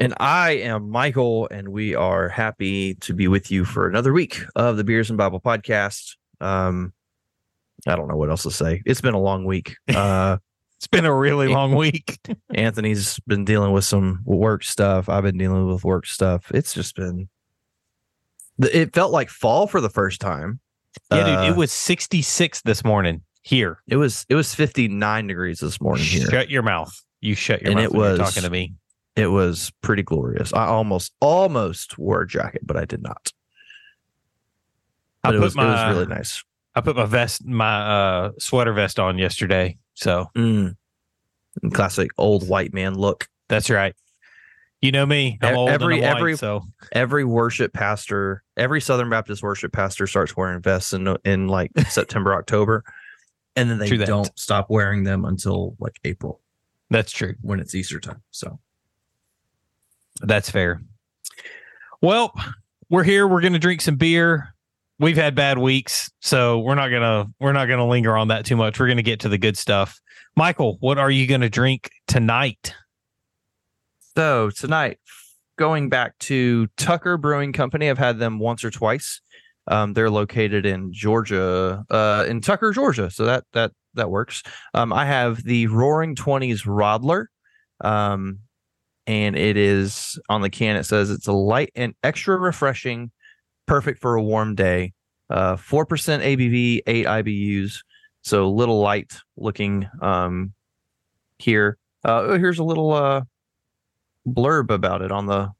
And I am Michael, and we are happy to be with you for another week of the Beers and Bible podcast. Um, I don't know what else to say. It's been a long week. Uh, it's been a really long week. Anthony's been dealing with some work stuff. I've been dealing with work stuff. It's just been. It felt like fall for the first time. Yeah, dude, it uh, was 66 this morning here. It was it was 59 degrees this morning here. Shut your mouth. You shut your and mouth it was, talking to me. It was pretty glorious. I almost almost wore a jacket, but I did not. But I it was my, it was really nice. I put my vest, my uh, sweater vest on yesterday. So mm. classic old white man look. That's right. You know me. I'm old every white, every so every worship pastor, every Southern Baptist worship pastor starts wearing vests in in like September, October, and then they don't stop wearing them until like April. That's true when it's Easter time. So that's fair. Well, we're here. We're going to drink some beer. We've had bad weeks, so we're not gonna we're not gonna linger on that too much. We're to get to the good stuff. Michael, what are you to drink tonight? So tonight, going back to Tucker Brewing Company, I've had them once or twice. Um, they're located in Georgia, uh, in Tucker, Georgia. So that that that works. Um, I have the Roaring Twenties Radler, um, and it is on the can. It says it's a light and extra refreshing, perfect for a warm day. Uh, four percent ABV, eight IBUs, so little light looking um, here. Uh, oh, here's a little uh, blurb about it on the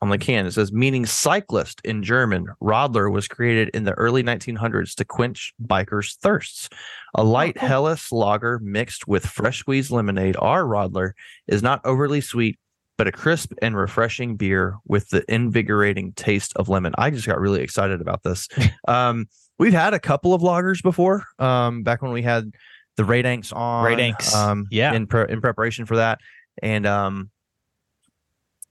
on the can. It says, meaning cyclist in German, Radler was created in the early 1900s to quench bikers' thirsts. A light oh, Helles lager mixed with fresh squeezed lemonade, our Radler is not overly sweet, but a crisp and refreshing beer with the invigorating taste of lemon. I just got really excited about this. um, we've had a couple of lagers before, um, back when we had the Raidanks on. Raidanks. Um, yeah. In, pre- in preparation for that and um,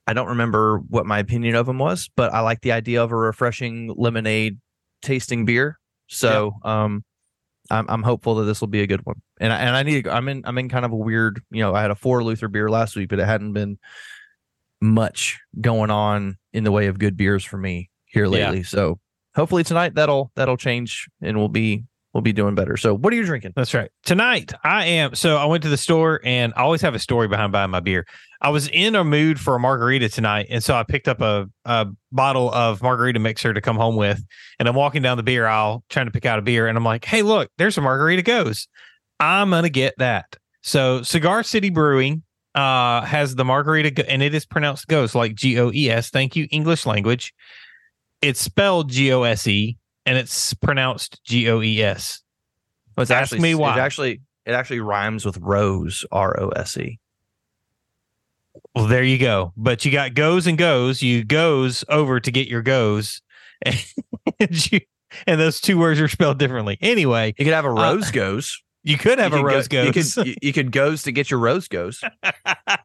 I don't remember what my opinion of them was, but I like the idea of a refreshing lemonade tasting beer. So yeah. um, I'm I'm hopeful that this will be a good one. And I, and I need I'm in I'm in kind of a weird you know I had a four Luther beer last week, but it hadn't been much going on in the way of good beers for me here lately. Yeah. So hopefully tonight that'll that'll change and we'll be we'll be doing better. So, what are you drinking? That's right. Tonight, I am. So, I went to the store and I always have a story behind buying my beer. I was in a mood for a margarita tonight. And so I picked up a, a bottle of margarita mixer to come home with. And I'm walking down the beer aisle trying to pick out a beer. And I'm like, hey, look, there's a margarita Gose. I'm going to get that. So, Cigar City Brewing uh, has the margarita, and it is pronounced goes like G O E S. Thank you, English language. It's spelled G O S E and it's pronounced G O E S. Ask actually, me why. It actually it actually rhymes with rose, R O S E. Well, there you go. But you got goes and goes. You goes over to get your goes, and, you, and those two words are spelled differently. Anyway, you could have a uh, rose uh, goes. You could have you a rose go, goes. You could you could goes to get your rose goes.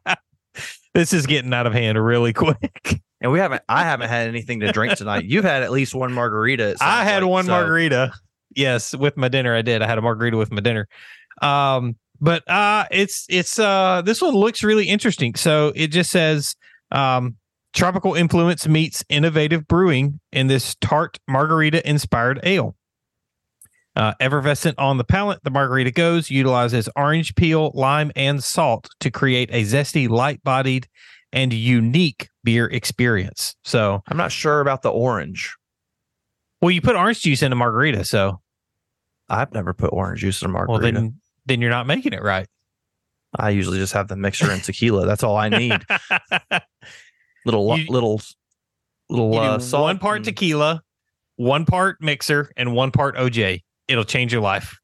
this is getting out of hand really quick and we haven't i haven't had anything to drink tonight. You've had at least one margarita i had like, one so. margarita. Yes with my dinner i did. I had a margarita with my dinner. Um but uh it's it's uh this one looks really interesting. So it just says um tropical influence meets innovative brewing in this tart margarita inspired ale. Uh, effervescent on the palate, the margarita Gose utilizes orange peel, lime, and salt to create a zesty, light bodied and unique beer experience. So, I'm not sure about the orange. well, you put orange juice in a margarita, so I've never put orange juice in a well margarita. then then you're not making it right. I usually just have the mixer and tequila. That's all I need. little You- little little uh, salt one part and- tequila, one part mixer, and one part OJ. It'll change your life.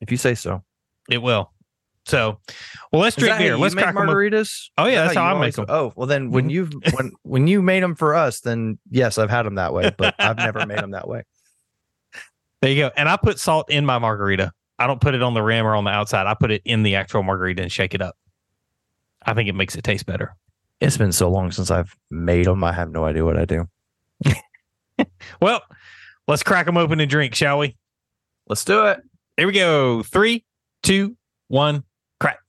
if you say so. It will. So, well, let's drink beer. Let's make crack margaritas. Oh, yeah, that's that how I make always- 'em. Oh, well then when Mhm. you've when when you made them for us, then yes, I've had them that way, but I've never made them that way. There you go. And I put salt in my margarita. I don't put it on the rim or on the outside. I put it in the actual margarita and shake it up. I think it makes it taste better. It's been so long since I've made them. I have no idea what I do. Well, let's crack them open and drink, shall we? Let's do it. Here we go. Three, two, one, crack.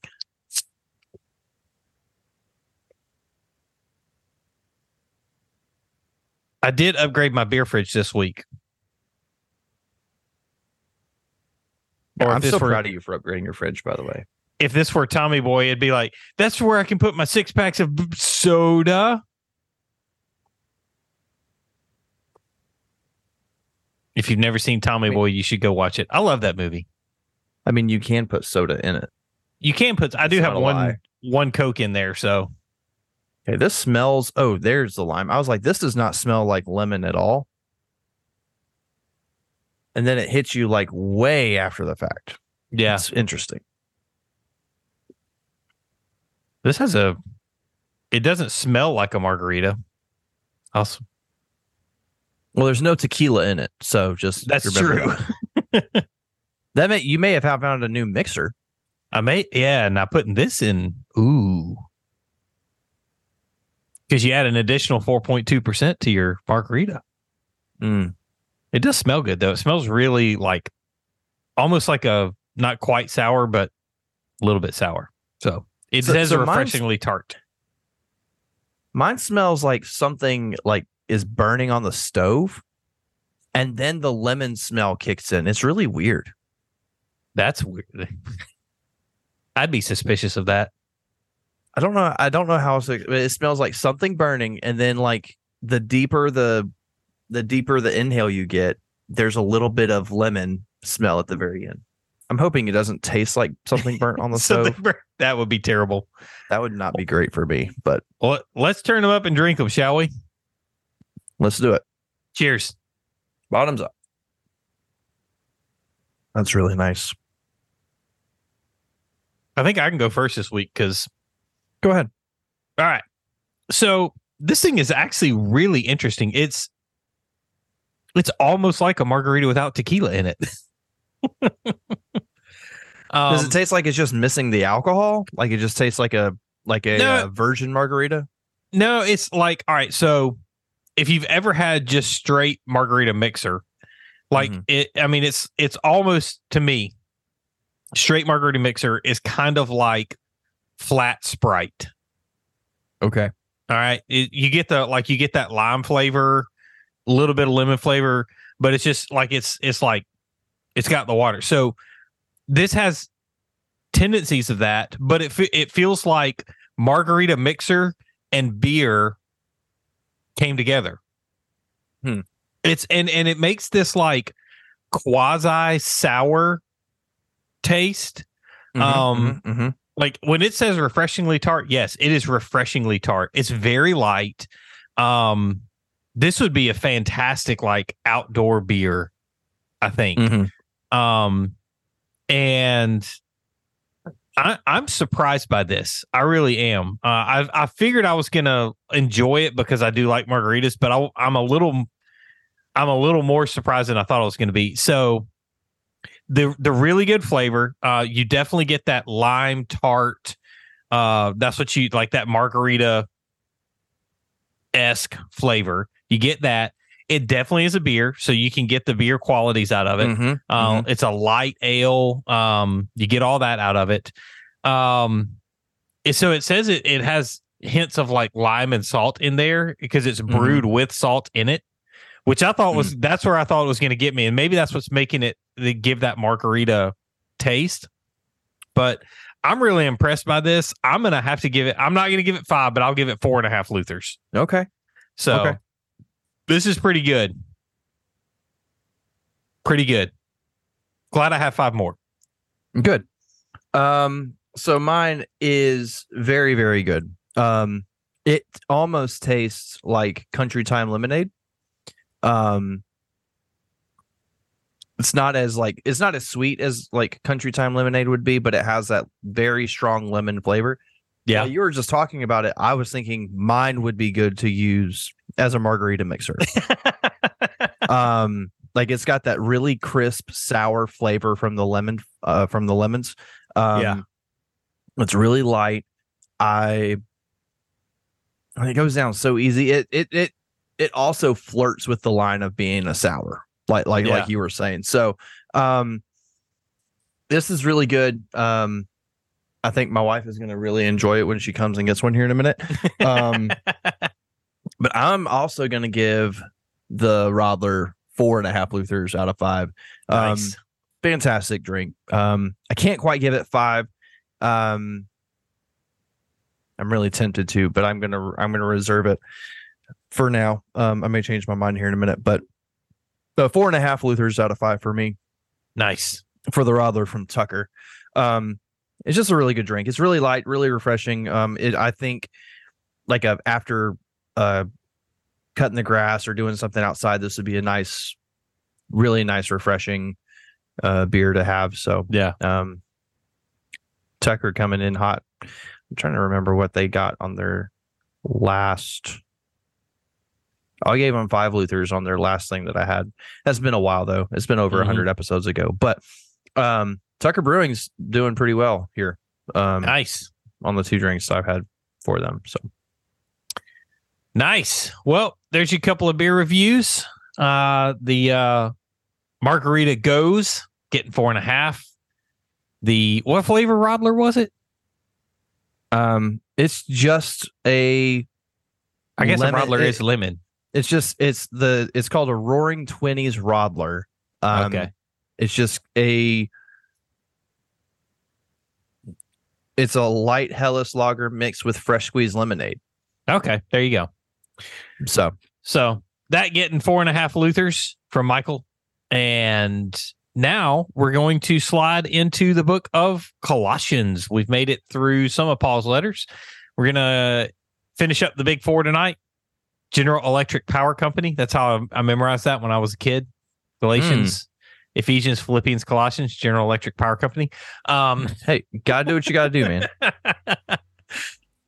I did upgrade my beer fridge this week. Or I'm so were- proud of you for upgrading your fridge, by the way. if this were Tommy Boy, it'd be like, that's where I can put my six packs of soda. If you've never seen Tommy I mean- Boy, you should go watch it. I love that movie. I mean, you can put soda in it. You can put, I do have one lie. one Coke in there. So Okay, this smells. Oh, there's the lime. I was like, this does not smell like lemon at all. And then it hits you like way after the fact. yeah, It's interesting. this has a, it doesn't smell like a margarita. Also, Well, there's no tequila in it, so just That's true. That, that may you may have found a new mixer. I may, yeah, now putting this in, ooh. Because you add an additional 4.2% to your margarita. Mm. It does smell good though. It smells really like almost like a not quite sour, but a little bit sour. So it So- says so refreshingly tart. Mine smells like something like is burning on the stove, and then the lemon smell kicks in. It's really weird. That's weird. I'd be suspicious of that. I don't know. I don't know how else it smells like something burning, and then like the deeper the the deeper the inhale you get, there's a little bit of lemon smell at the very end. I'm hoping it doesn't taste like something burnt on the stove. that would be terrible. That would not be great for me, but Well, let's turn them up and drink them, shall we? let's do it. Cheers. Bottoms up. That's really nice. I think I can go first this week because Go ahead. All right. So this thing is actually really interesting. It's it's almost like a margarita without tequila in it. um, Does it taste like it's just missing the alcohol? Like it just tastes like a like a No. uh, virgin margarita? no, it's like all right. So if you've ever had just straight margarita mixer, like Mhm. it, I mean, it's it's almost to me, straight margarita mixer is kind of like flat Sprite. Okay. All right. It, you get the like you get that lime flavor, a little bit of lemon flavor, but it's just like it's it's like it's got the water. So this has tendencies of that, but it it feels like margarita mixer and beer came together. Hmm. It's and and it makes this like quasi sour taste Um, mhm. like when it says refreshingly tart yes it is refreshingly tart. It's very light. Um this would be a fantastic like outdoor beer i think. Mhm. um and I, i'm surprised by this. I really am. Uh, i i figured i was gonna enjoy it because i do like margaritas but I, i'm a little i'm a little more surprised than i thought i was gonna be. So the the really good flavor. Uh, you definitely get that lime tart. Uh, that's what you like that margarita esque flavor. You get that. It definitely is a beer, so you can get the beer qualities out of it. Mhm. Uh, It's a light ale. Um, you get all that out of it. Um, so it says it it has hints of like lime and salt in there because it's Mhm. brewed with salt in it, which I thought was that's where I thought it was going to get me, and maybe that's what's making it give that margarita taste. But I'm really impressed by this. I'm gonna have to give it. I'm not gonna give it five, but I'll give it four and a half Luthers. Okay. So Okay. this is pretty good. Pretty good. Glad I have five more. Good. Um, so mine is very, very good. Um, it almost tastes like country time lemonade. Um, it's not as like it's not as sweet as like country time lemonade would be, but it has that very strong lemon flavor. Yeah. While you were just talking about it. I was thinking mine would be good to use as a margarita mixer. um like it's got that really crisp sour flavor from the lemon uh from the lemons um Yeah. it's really light i it goes down so easy it it it it also flirts with the line of being a sour like like Yeah. like you were saying so um this is really good um i think my wife is going to really enjoy it when she comes and gets one here in a minute um but i'm also going to give the Radler four and a half Luthers out of five. Um, nice. fantastic drink. Um, I can't quite give it five. Um, I'm really tempted to, but I'm gonna I'm gonna reserve it for now. Um, I may change my mind here in a minute, but the four and a half Luthers out of five for me Nice. for the Radler from Tucker. Um, it's just a really good drink. It's really light, really refreshing. Um, it I think like a after uh cutting the grass or doing something outside, this would be a nice, really nice, refreshing uh beer to have. So Yeah. um Tucker coming in hot. I'm trying to remember what they got on their last. I gave them five Luthers on their last thing that I had. That's been a while though. It's been over a Mhm. 100 episodes ago. But um Tucker Brewing's doing pretty well here um Nice. on the two drinks I've had for them. So Nice. Well, there's your couple of beer reviews. Uh the uh margarita Gose getting four and a half. The what flavor Radler was it? um it's just a I guess lemon- a Radler it- is lemon. It's just it's the it's called a Roaring Twenties Radler. Um, Okay. It's just a it's a light Helles lager mixed with fresh squeezed lemonade. Okay, there you go. So So that getting four and a half Luthers from Michael. And now we're going to slide into the book of Colossians. We've made it through some of Paul's letters. We're going to finish up the big four tonight. General Electric Power Company. That's how I, I memorized that when I was a kid. Galatians, Ephesians, Philippians, Colossians, General Electric Power Company. Um, hey, gotta do what you gotta do, man.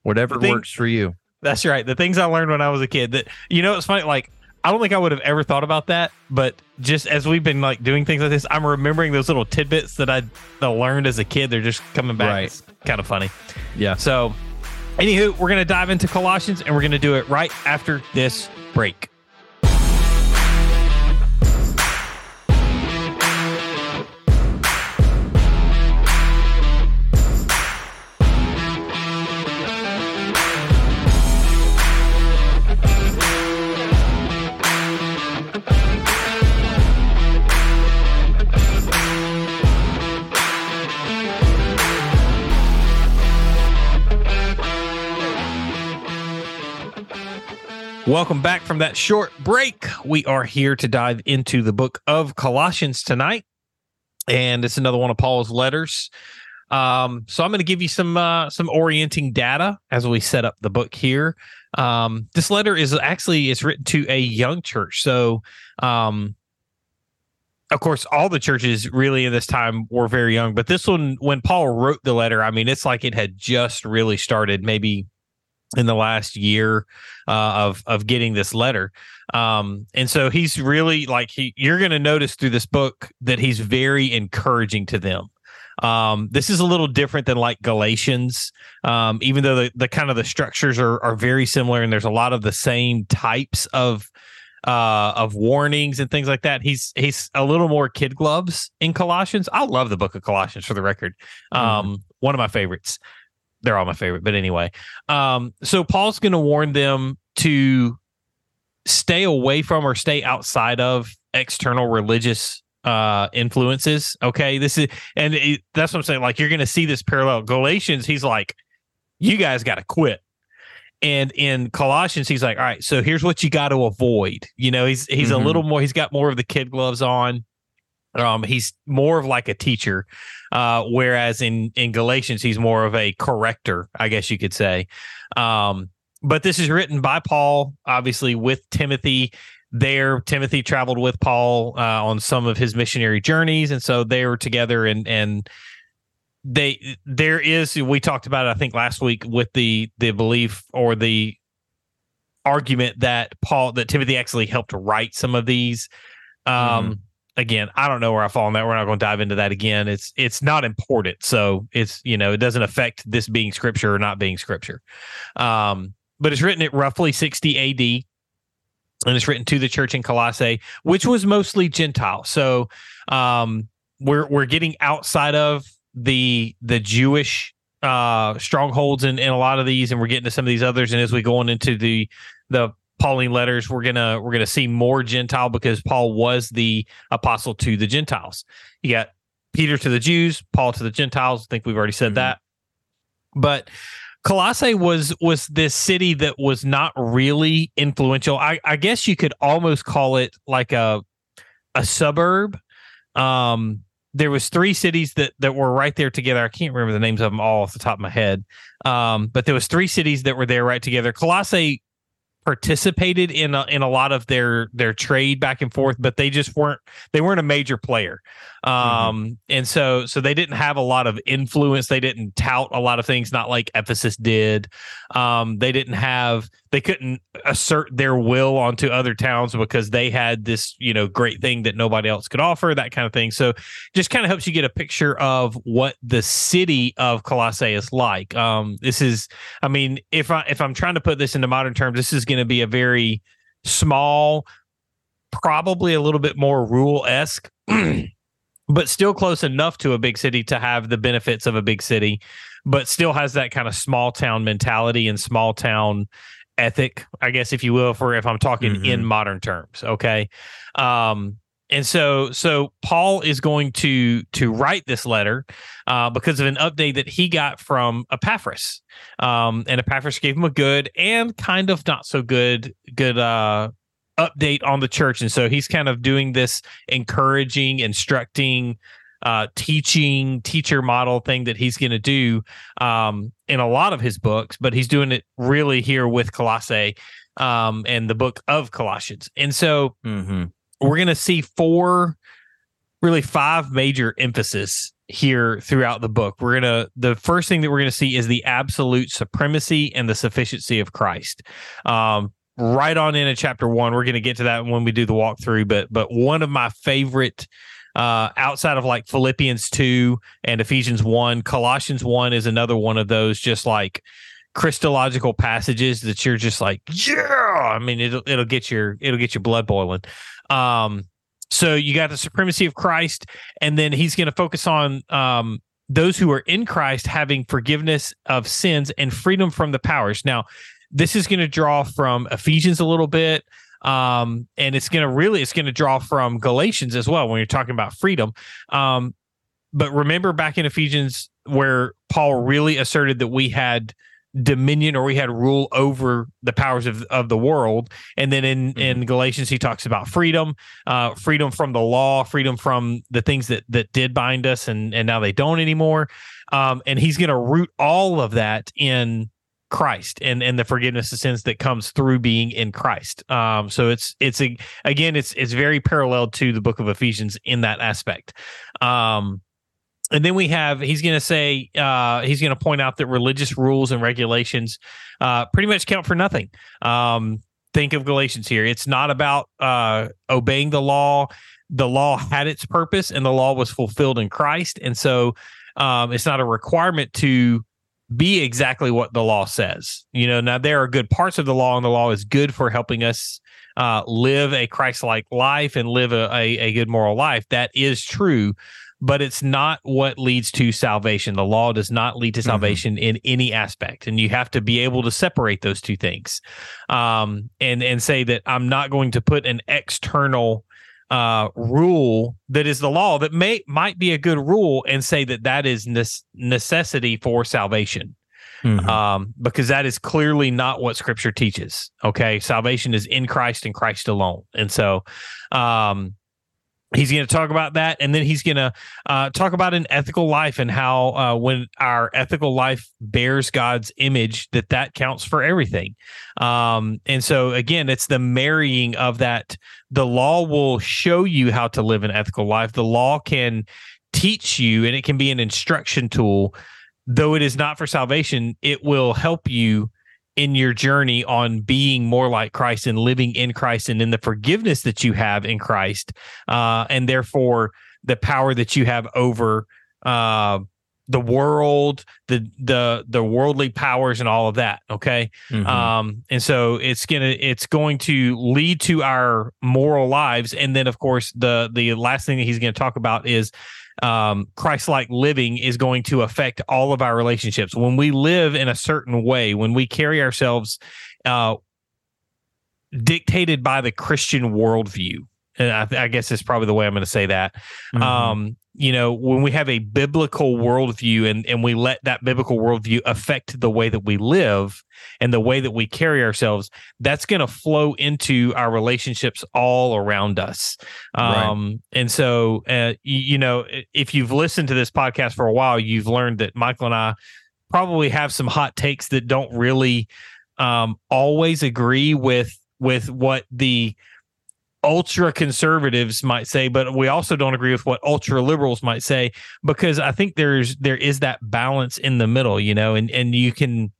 Whatever thing- works for you. That's right. The things I learned when I was a kid. That you know, it's funny. Like I don't think I would have ever thought about that, but just as we've been like doing things like this, I'm remembering those little tidbits that I that I learned as a kid. They're just coming back. Right. It's kind of funny. Yeah. So, anywho, we're gonna dive into Colossians, and we're gonna do it right after this break. Welcome back from that short break. We are here to dive into the book of Colossians tonight. And it's another one of Paul's letters. Um, so I'm going to give you some uh, some orienting data as we set up the book here. Um, this letter is actually it's written to a young church. So um, of course, all the churches really in this time were very young, but this one, when Paul wrote the letter, I mean, it's like it had just really started, maybe in the last year uh, of of getting this letter. Um, and so he's really like he. You're going to notice through this book that he's very encouraging to them. Um, this is a little different than like Galatians, um, even though the, the kind of the structures are are very similar, and there's a lot of the same types of uh of warnings and things like that. He's he's a little more kid gloves in Colossians. I love the book of Colossians for the record. Um, one of my favorites. They're all my favorite, but anyway. Um, so Paul's going to warn them to stay away from or stay outside of external religious uh influences okay? This is and it, that's what i'm saying like you're gonna see this parallel. Galatians he's like you guys got to quit. And in colossians he's like all right so here's what you got to avoid. You know he's he's Mhm. a little more he's got more of the kid gloves on um he's more of like a teacher uh whereas in in galatians he's more of a corrector i guess you could say. Um but this is written by paul obviously with timothy. There timothy traveled with paul uh, on some of his missionary journeys and so they were together and and they there is we talked about it i think last week with the the belief or the argument that paul that timothy actually helped write some of these. Um again i don't know where i fall on that we're not going to dive into that again it's it's not important so it's you know it doesn't affect this being scripture or not being scripture um but it's written at roughly 60 ad and it's written to the church in Colossae, which was mostly Gentile. So um, we're we're getting outside of the the Jewish uh, strongholds in, in a lot of these, and we're getting to some of these others. And as we go on into the the Pauline letters, we're gonna we're gonna see more Gentile because Paul was the apostle to the Gentiles. You got Peter to the Jews, Paul to the Gentiles. I think we've already said Mhm. that. But Colossae was was this city that was not really influential. I, I guess you could almost call it like a a suburb. Um, there was three cities that that were right there together. I can't remember the names of them all off the top of my head. Um, but there was three cities that were there right together. Colossae participated in a, in a lot of their their trade back and forth, but they just weren't they weren't a major player. Um, and so so they didn't have a lot of influence. They didn't tout a lot of things, not like Ephesus did. Um, they didn't have they couldn't assert their will onto other towns because they had this you know great thing that nobody else could offer, that kind of thing. So just kind of helps you get a picture of what the city of Colossae is like. Um, this is I mean, if I if I'm trying to put this into modern terms, this is going to be a very small, probably a little bit more rural esque, but still close enough to a big city to have the benefits of a big city, but still has that kind of small town mentality and small town ethic, I guess, if you will, for if I'm talking Mhm. in modern terms. Okay. Um, and so so Paul is going to to write this letter uh, because of an update that he got from Epaphras. Um, and Epaphras gave him a good and kind of not so good good uh, update on the church. And so he's kind of doing this encouraging, instructing, uh, teaching, teacher model thing that he's going to do um, in a lot of his books, but he's doing it really here with Colossae um, and the book of Colossians. And so Mm-hmm. we're going to see four, really five major emphasis here throughout the book. We're going to, the first thing that we're going to see is the absolute supremacy and the sufficiency of Christ. Um, right on into chapter one, we're going to get to that when we do the walkthrough, but, but one of my favorite, uh, outside of like Philippians 2 and Ephesians 1, Colossians 1 is another one of those just like Christological passages that you're just like, yeah. I mean, it'll it'll get your it'll get your blood boiling. Um, so you got the supremacy of Christ, and then he's going to focus on um, those who are in Christ having forgiveness of sins and freedom from the powers. Now, this is going to draw from Ephesians a little bit, um, and it's going to really it's going to draw from Galatians as well when you're talking about freedom. Um, but remember back in Ephesians where Paul really asserted that we had dominion or we had rule over the powers of, of the world. And then in in galatians he talks about freedom uh freedom from the law freedom from the things that that did bind us and and now they don't anymore. Um and he's going to root all of that in christ and and the forgiveness of sins that comes through being in christ. Um so it's it's a, again it's it's very parallel to the book of ephesians in that aspect. Um and then we have he's going to say uh, he's going to point out that religious rules and regulations uh, pretty much count for nothing. Um, think of galatians here. It's not about uh, obeying the law. The law had its purpose and the law was fulfilled in christ. And so um, it's not a requirement to be exactly what the law says you know now there are good parts of the law and the law is good for helping us uh, live a christ-like life and live a, a, a good moral life that is true but it's not what leads to salvation. The law does not lead to Mhm. salvation in any aspect, and you have to be able to separate those two things, um, and and say that I'm not going to put an external uh, rule that is the law that may might be a good rule and say that that is ne- necessity for salvation Mhm. um, because that is clearly not what Scripture teaches. Okay, salvation is in Christ and Christ alone, and so um, he's going to talk about that, and then he's going to uh, talk about an ethical life and how uh, when our ethical life bears God's image, that that counts for everything. Um, and so again, it's the marrying of that. The law will show you how to live an ethical life. The law can teach you, and it can be an instruction tool though it is not for salvation, it will help you in your journey on being more like Christ and living in Christ and in the forgiveness that you have in Christ, uh, and therefore the power that you have over uh, the world, the the the worldly powers, and all of that. Okay, Mhm. um, and so it's gonna it's going to lead to our moral lives, and then of course the the last thing that he's going to talk about is um, Christ-like living is going to affect all of our relationships. When we live in a certain way, when we carry ourselves uh, dictated by the Christian worldview, and I, I guess is probably the way I'm going to say that. Mhm. Um, you know, when we have a biblical worldview and and we let that biblical worldview affect the way that we live and the way that we carry ourselves, that's going to flow into our relationships all around us. Right. Um, and so, uh, you, you know, if you've listened to this podcast for a while, you've learned that Michael and I probably have some hot takes that don't really um, always agree with with what the ultra conservatives might say, but we also don't agree with what ultra liberals might say because I think there's there is that balance in the middle, you know, and and you can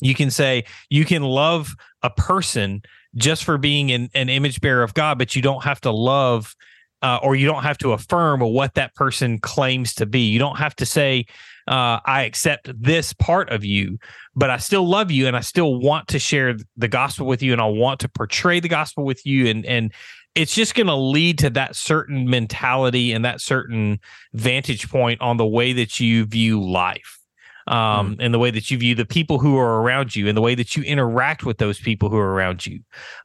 you can say you can love a person just for being an, an image bearer of God, but you don't have to love uh, or you don't have to affirm what that person claims to be. You don't have to say, uh, I accept this part of you, but I still love you and I still want to share the gospel with you and I want to portray the gospel with you. And, and it's just going to lead to that certain mentality and that certain vantage point on the way that you view life. Um, and the way that you view the people who are around you and the way that you interact with those people who are around you.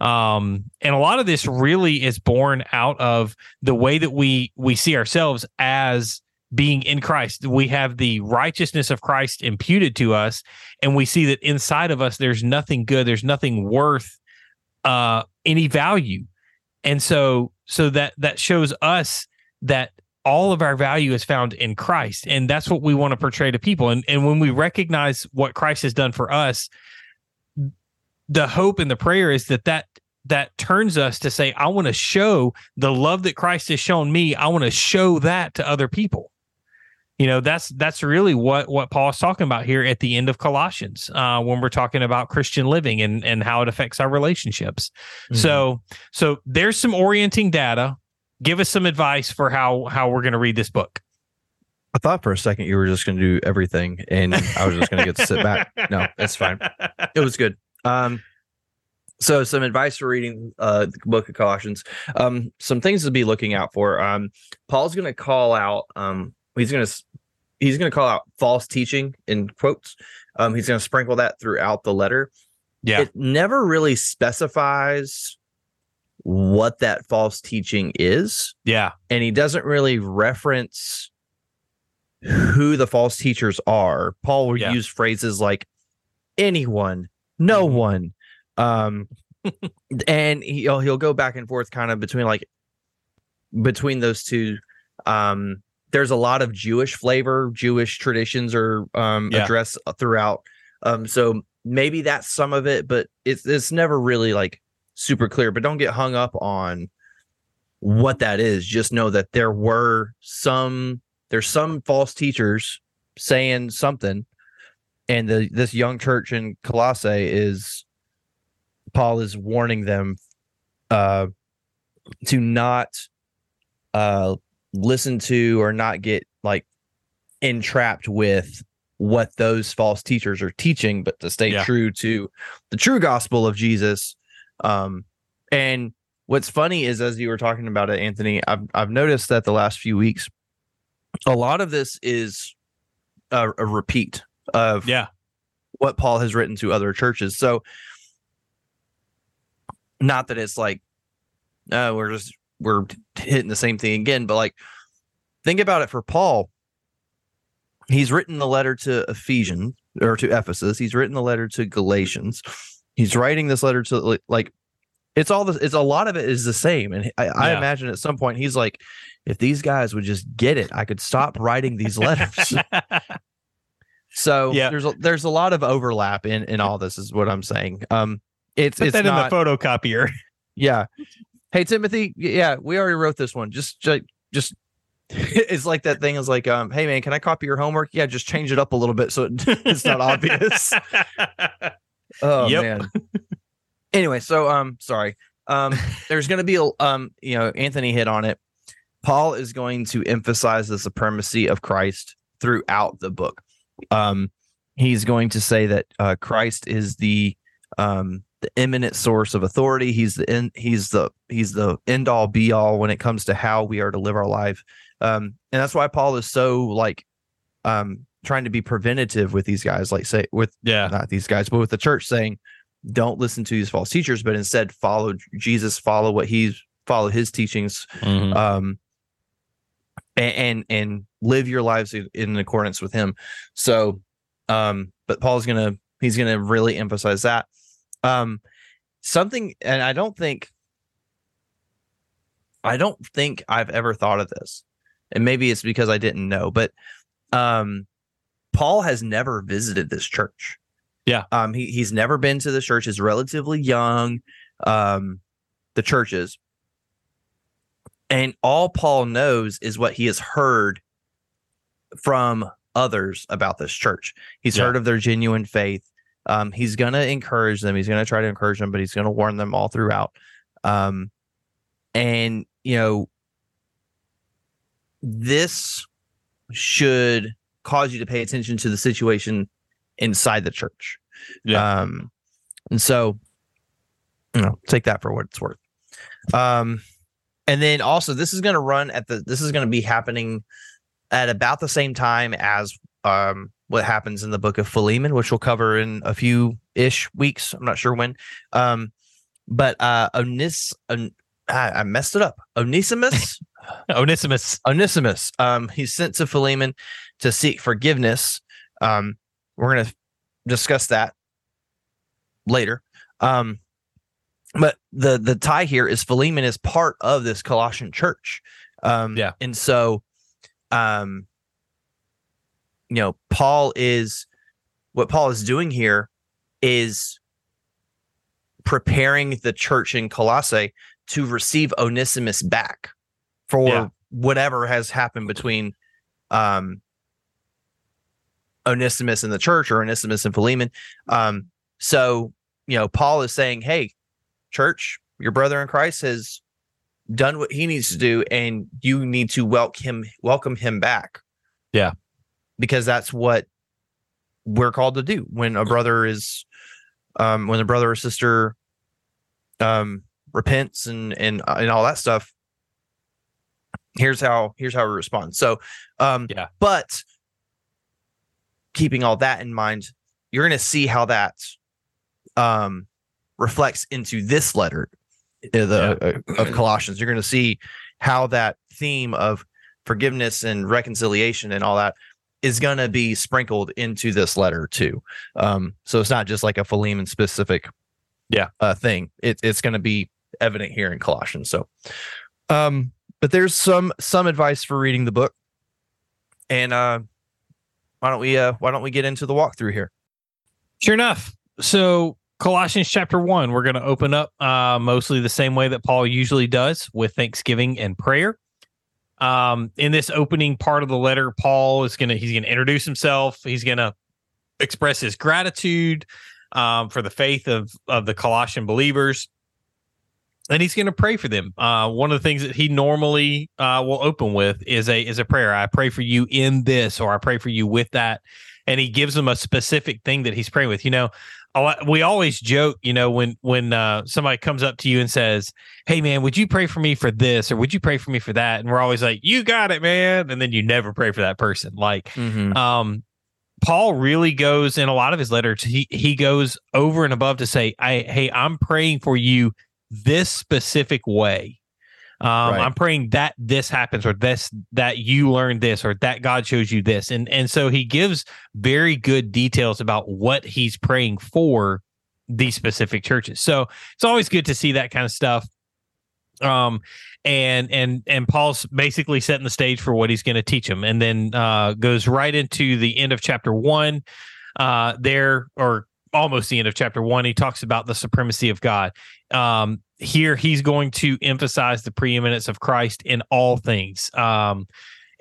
Um, and a lot of this really is born out of the way that we we see ourselves as being in Christ. We have the righteousness of Christ imputed to us, and we see that inside of us there's nothing good, there's nothing worth uh any value. And so so that that shows us that all of our value is found in Christ. And that's what we want to portray to people. And and when we recognize what Christ has done for us, the hope and the prayer is that that that turns us to say, I want to show the love that Christ has shown me. I want to show that to other people. You know, that's that's really what what Paul's talking about here at the end of Colossians uh, when we're talking about Christian living and and how it affects our relationships. Mhm. So so there's some orienting data. Give us some advice for how how we're going to read this book. I thought for a second you were just going to do everything, and I was just going to get to sit back. No, it's fine. It was good. Um, so some advice for reading uh the book of Colossians. Um, some things to be looking out for. Um, Paul's going to call out. He's going to he's going to call out false teaching in quotes. Um, he's going to sprinkle that throughout the letter. Yeah. It never really specifies what that false teaching is Yeah. and he doesn't really reference who the false teachers are. Paul will Yeah. use phrases like anyone, no Mhm. one. Um and he'll he'll go back and forth kind of between like between those two. Um there's a lot of Jewish flavor, Jewish traditions are um Yeah. addressed throughout. Um so maybe that's some of it, but it's it's never really like super clear. But don't get hung up on what that is. Just know that there were some there's some false teachers saying something, and the this young church in Colossae is Paul is warning them uh to not uh listen to or not get like entrapped with what those false teachers are teaching, but to stay Yeah. true to the true gospel of Jesus. Um and what's funny is as you were talking about it, Anthony, I've I've noticed that the last few weeks, a lot of this is a, a repeat of Yeah. what Paul has written to other churches. So not that it's like uh, we're just we're hitting the same thing again, but like think about it for Paul. He's written the letter to Ephesians or to Ephesus. He's written the letter to Galatians. He's writing this letter to like it's all this. It's a lot of it is the same, and I, I imagine at some point he's like, if these guys would just get it, I could stop writing these letters. so Yeah. there's a, there's a lot of overlap in in all this, is what I'm saying. Um, it's Put it's that not in the photocopier. yeah. Hey Timothy, yeah, we already wrote this one. Just just, just it's like that thing is like, um, hey man, can I copy your homework? Yeah, just change it up a little bit so it, it's not obvious. Oh Yep. man. anyway, so um, sorry. Um, there's going to be a um, you know, Anthony hit on it. Paul is going to emphasize the supremacy of Christ throughout the book. Um, he's going to say that uh, Christ is the um the imminent source of authority. He's the in, he's the he's the end all be all when it comes to how we are to live our life. Um, and that's why Paul is so like um trying to be preventative with these guys, like say with yeah. not these guys, but with the church saying, don't listen to these false teachers, but instead follow Jesus, follow what he's follow his teachings, Mhm. um, and and, and live your lives in, in accordance with him. So, um, but Paul's gonna he's gonna really emphasize that. Um, something, and I don't think, I don't think I've ever thought of this, and maybe it's because I didn't know, but um, Paul has never visited this church. Yeah. Um, he he's never been to the church. Is relatively young. Um, the churches, and all Paul knows is what he has heard from others about this church. He's Yeah. heard of their genuine faith. Um, he's gonna encourage them. He's gonna try to encourage them, but he's gonna warn them all throughout. Um, and you know, this should cause you to pay attention to the situation inside the church. Yeah. Um, and so, you know, take that for what it's worth. Um, and then also this is going to run at the, this is going to be happening at about the same time as, um, what happens in the book of Philemon, which we'll cover in a few ish weeks. I'm not sure when. Um, but, uh, Onis, on, I, I messed it up. Onesimus, Onesimus. Onesimus. Um, he's sent to Philemon to seek forgiveness. Um, we're going to discuss that later. Um, but the the tie here is Philemon is part of this Colossian church. Um, Yeah. and so, um, you know, Paul is what Paul is doing here is preparing the church in Colossae to receive Onesimus back for Yeah. whatever has happened between um Onesimus in the church or Onesimus and Philemon. Um, so you know, Paul is saying, Hey, church, your brother in Christ has done what he needs to do, and you need to welcome him welcome him back. Yeah. Because that's what we're called to do. When a brother is um when a brother or sister um repents and and and all that stuff here's how here's how we respond. So um Yeah. but keeping all that in mind you're going to see how that um reflects into this letter uh, the uh, of colossians. You're going to see how that theme of forgiveness and reconciliation and all that is going to be sprinkled into this letter too um so it's not just like a philemon specific Yeah. uh thing it, it's going to be evident here in colossians so um but there's some some advice for reading the book and uh why don't we uh why don't we get into the walkthrough here Sure enough. So Colossians chapter one, we're going to open up uh, mostly the same way that Paul usually does with thanksgiving and prayer. Um, in this opening part of the letter, Paul is to he's to introduce himself. He's to express his gratitude um, for the faith of of the Colossian believers, and he's going to pray for them. Uh, one of the things that he normally uh, will open with is a is a prayer. I pray for you in this, or I pray for you with that and he gives them a specific thing that he's praying with. You know, we always joke, you know, when when uh, somebody comes up to you and says, "Hey, man, would you pray for me for this, or would you pray for me for that?" And we're always like, "You got it, man," and then you never pray for that person. Like, um, Paul really goes in a lot of his letters. He he goes over and above to say, "I hey, I'm praying for you this specific way." Um, Right. I'm praying that this happens or this that you learn this or that God shows you this. And and so he gives very good details about what he's praying for these specific churches. So it's always good to see that kind of stuff. Um and and and Paul's basically setting the stage for what he's going to teach them and then uh goes right into the end of chapter 1 uh there or almost the end of chapter 1 he talks about the supremacy of God. Um here he's going to emphasize the preeminence of Christ in all things. Um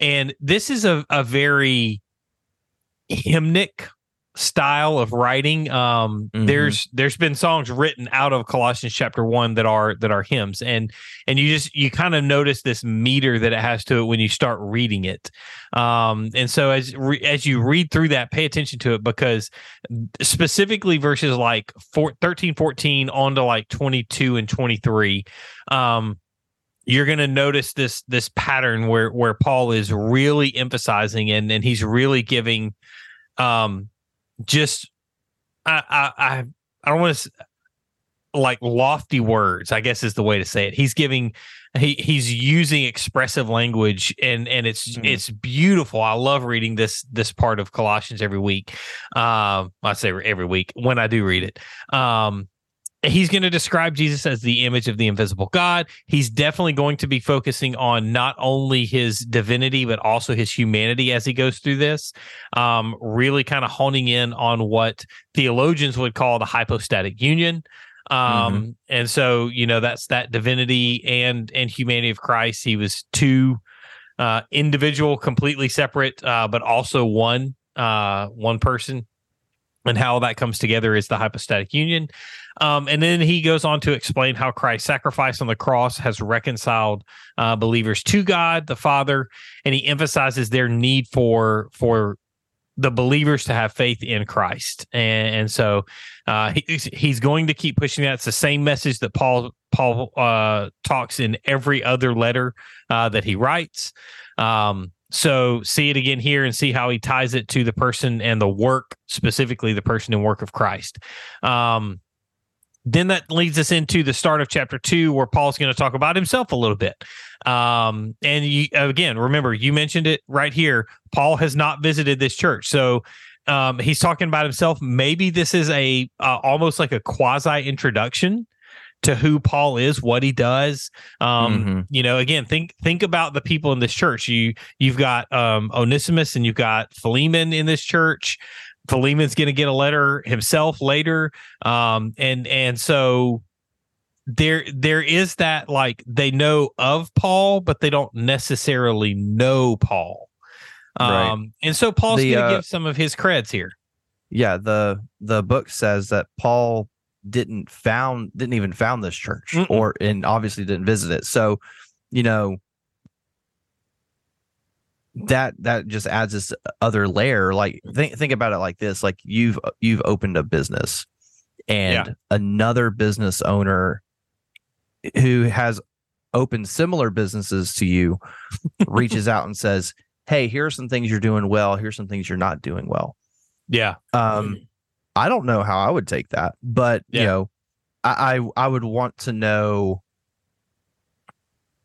and this is a a very hymnic style of writing um Mhm. there's there's been songs written out of colossians chapter 1 that are that are hymns and and you just you kind of notice this meter that it has to it when you start reading it um and so as re, as you read through that pay attention to it because specifically verses like four, 13 14 on to like 22 and 23 um you're going to notice this this pattern where where Paul is really emphasizing and and he's really giving um just I I I, I don't want to like lofty words I guess is the way to say it. He's giving he he's using expressive language and and it's Mhm. it's beautiful. I love reading this this part of Colossians every week. Um I say every week when I do read it. Um he's going to describe Jesus as the image of the invisible God. He's definitely going to be focusing on not only his divinity, but also his humanity as he goes through this. Um, really kind of honing in on what theologians would call the hypostatic union. Um, and so, you know, that's that divinity and and humanity of Christ. He was two uh individual, completely separate, uh, but also one uh one person and how that comes together is the hypostatic union. Um, and then he goes on to explain how Christ's sacrifice on the cross has reconciled uh, believers to God the Father, and he emphasizes their need for for the believers to have faith in Christ. And, and so uh, he, he's going to keep pushing that. It's the same message that Paul Paul uh, talks in every other letter uh, that he writes. Um, so see it again here and see how he ties it to the person and the work, specifically the person and work of Christ. Um, then that leads us into the start of chapter two, where Paul's going to talk about himself a little bit. Um, and you, again, remember, you mentioned it right here. Paul has not visited this church, so um, he's talking about himself. Maybe this is a uh, almost like a quasi introduction to who Paul is, what he does. Um, Mhm. You know, again, think think about the people in this church. You you've got um, Onesimus and you've got Philemon in this church. Philemon's going to get a letter himself later, um, and and so there there is that like they know of Paul, but they don't necessarily know Paul. Right. Um, and so Paul's going to uh, give some of his creds here. Yeah, the the book says that Paul didn't found didn't even found this church Mm-mm. or and obviously didn't visit it. So, you know, that that just adds this other layer. Like think think about it like this: like you've you've opened a business, and another business owner who has opened similar businesses to you reaches out and says, "Hey, here are some things you're doing well. Here's some things you're not doing well." Yeah, Um, I don't know how I would take that, but Yeah. you know, I, I I would want to know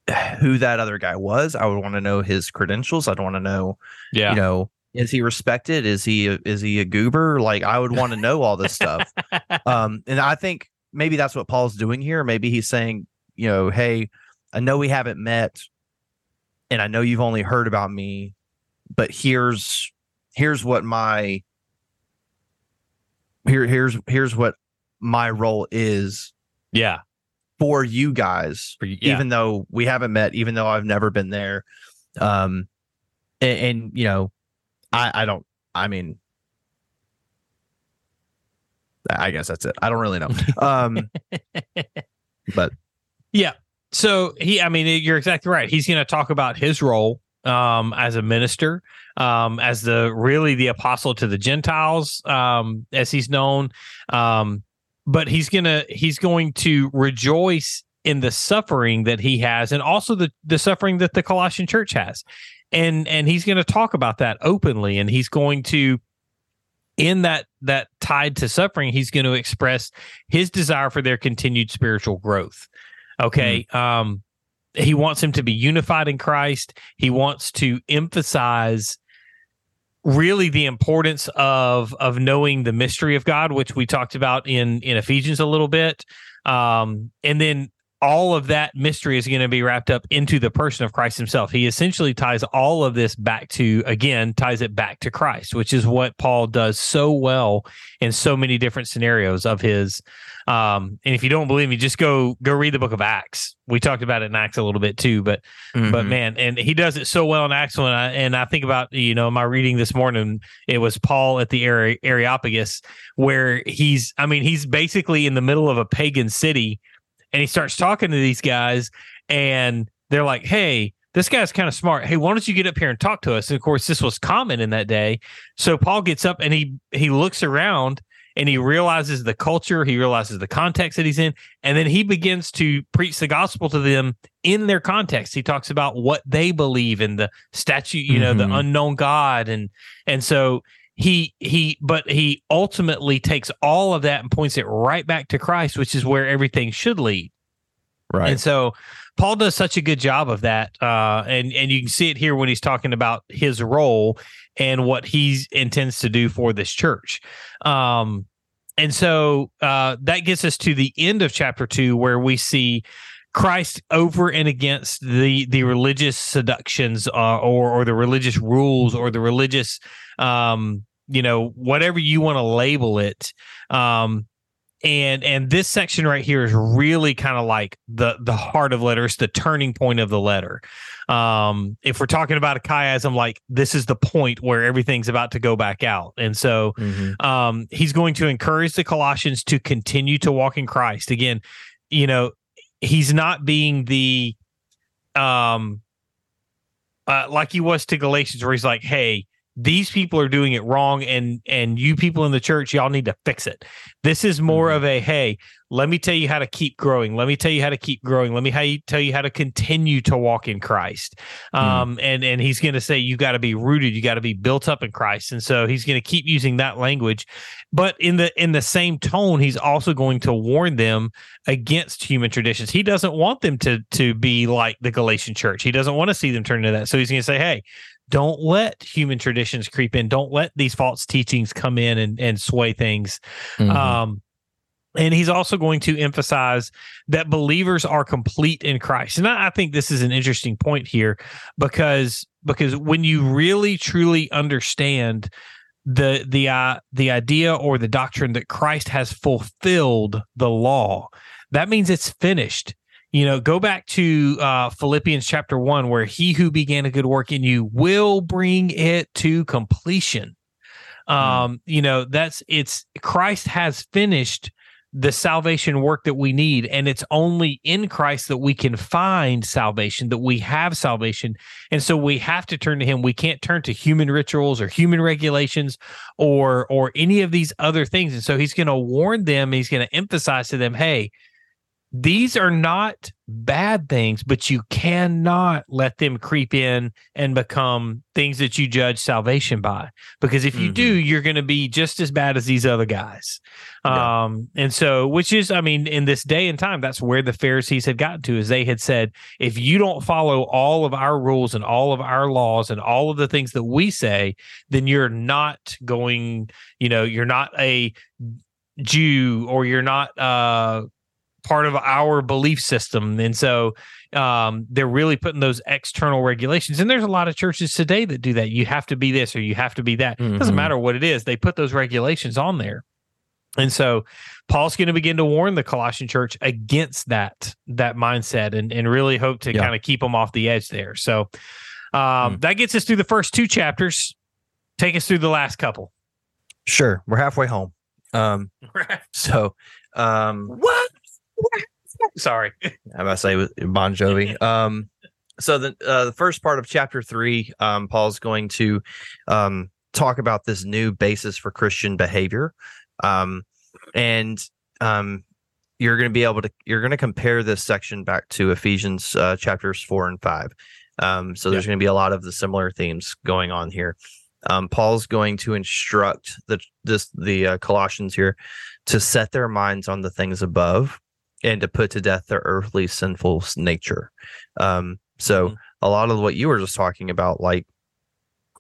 who that other guy was. I would want to know his credentials. I'd want to know, yeah, you know, is he respected? Is he a, is he a goober? Like I would want to know all this stuff. Um, and I think maybe that's what Paul's doing here. Maybe he's saying, you know, hey, I know we haven't met, and I know you've only heard about me, but here's here's what my here here's here's what my role is yeah, for you guys For you- yeah. even though we haven't met even though i've never been there um and, and you know i i don't i mean i guess that's it i don't really know um but Yeah. So he, I mean, you're exactly right. He's going to talk about his role um, as a minister, um, as the really the apostle to the Gentiles, um, as he's known. Um, but he's gonna he's going to rejoice in the suffering that he has, and also the the suffering that the Colossian church has, and and he's going to talk about that openly, and he's going to in that that tied to suffering, he's going to express his desire for their continued spiritual growth. Okay. Um, he wants him to be unified in Christ. He wants to emphasize really the importance of of knowing the mystery of God, which we talked about in in Ephesians a little bit. Um, and then all of that mystery is going to be wrapped up into the person of Christ himself. He essentially ties all of this back to, again, ties it back to Christ, which is what Paul does so well in so many different scenarios of his. Um, and if you don't believe me, just go go read the book of Acts. We talked about it in Acts a little bit too, but mm-hmm. but man, and he does it so well in Acts. When I, and I think about you know my reading this morning, it was Paul at the Areopagus, where he's, I mean, he's basically in the middle of a pagan city and he starts talking to these guys and they're like hey this guy's kind of smart. Hey why don't you get up here and talk to us? And of course this was common in that day. So paul gets up and he he looks around and he realizes the culture he realizes the context that he's in and then he begins to preach the gospel to them in their context. He talks about what they believe in the statue, you know mm-hmm. the unknown god and and so he he but he ultimately takes all of that and points it right back to Christ, which is where everything should lead. Right. And so Paul does such a good job of that. Uh, and and you can see it here when he's talking about his role and what he intends to do for this church. Um, and so uh, that gets us to the end of chapter two, where we see Christ over and against the the religious seductions uh, or or the religious rules or the religious um, you know whatever you want to label it um and and this section right here is really kind of like the the heart of letters the turning point of the letter. Um if we're talking about a chiasm like this is the point where everything's about to go back out. And so mm-hmm. um he's going to encourage the colossians to continue to walk in christ. Again you know he's not being the um uh, like he was to galatians where he's like hey these people are doing it wrong and and you people in the church y'all need to fix it this is more mm-hmm. of a hey let me tell you how to keep growing. Let me tell you how to keep growing. Let me how you, tell you how to continue to walk in christ. Mm. um and and he's going to say you got to be rooted. You got to be built up in christ. And so he's going to keep using that language. But in the in the same tone he's also going to warn them against human traditions. He doesn't want them to to be like the galatian church. He doesn't want to see them turn into that. So he's going to say hey don't let human traditions creep in. Don't let these false teachings come in and, and sway things. Mm-hmm. Um, and he's also going to emphasize that believers are complete in Christ. And I, I think this is an interesting point here because because when you really truly understand the the uh, the idea or the doctrine that Christ has fulfilled the law, that means it's finished you know go back to uh, philippians chapter 1 where he who began a good work in you will bring it to completion hmm. um mm. you know that's it's christ has finished the salvation work that we need. And it's only in christ that we can find salvation that we have salvation. And so we have to turn to him. We can't turn to human rituals or human regulations or or any of these other things. And so he's going to warn them. He's going to emphasize to them hey these are not bad things, but you cannot let them creep in and become things that you judge salvation by. Because if you mm-hmm. do, you're going to be just as bad as these other guys. Yeah. Um, and so, which is, I mean, in this day and time, that's where the Pharisees had gotten to, is they had said, if you don't follow all of our rules and all of our laws and all of the things that we say, then you're not going, you know, you're not a Jew or you're not uh part of our belief system. And so um, they're really putting those external regulations. And there's a lot of churches today that do that. You have to be this or you have to be that. Mm-hmm. Doesn't matter what it is, they put those regulations on there. And so Paul's going to begin to warn the Colossian church against that that mindset and, and really hope to yeah. kind of keep them off the edge there. So um, mm. that gets us through the first two chapters. Take us through the last couple. Sure. We're halfway home. Um, so um, what? Sorry. I'm about to say with Bon Jovi. Um, so the uh, the first part of chapter three, um, Paul's going to um, talk about this new basis for Christian behavior, um, and um, you're going to be able to you're going to compare this section back to Ephesians uh, chapters four and five. Um, so there's yeah. going to be a lot of the similar themes going on here. Um, Paul's going to instruct the this the uh, Colossians here to set their minds on the things above and to put to death their earthly sinful nature. Um, so Mhm. a lot of what you were just talking about, like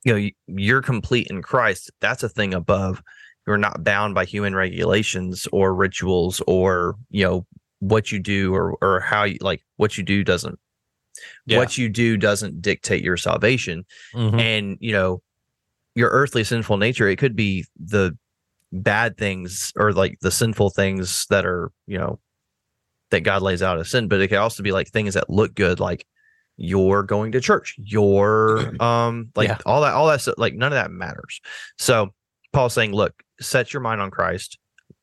you know, you're complete in Christ. That's a thing above. You're not bound by human regulations or rituals or you know what you do or or how you like what you do doesn't Yeah. what you do doesn't dictate your salvation Mhm. and you know your earthly sinful nature it could be the bad things or like the sinful things that are you know that god lays out as sin but it could also be like things that look good like you're going to church you're um like Yeah. all that all that stuff like none of that matters. So paul's saying look set your mind on christ.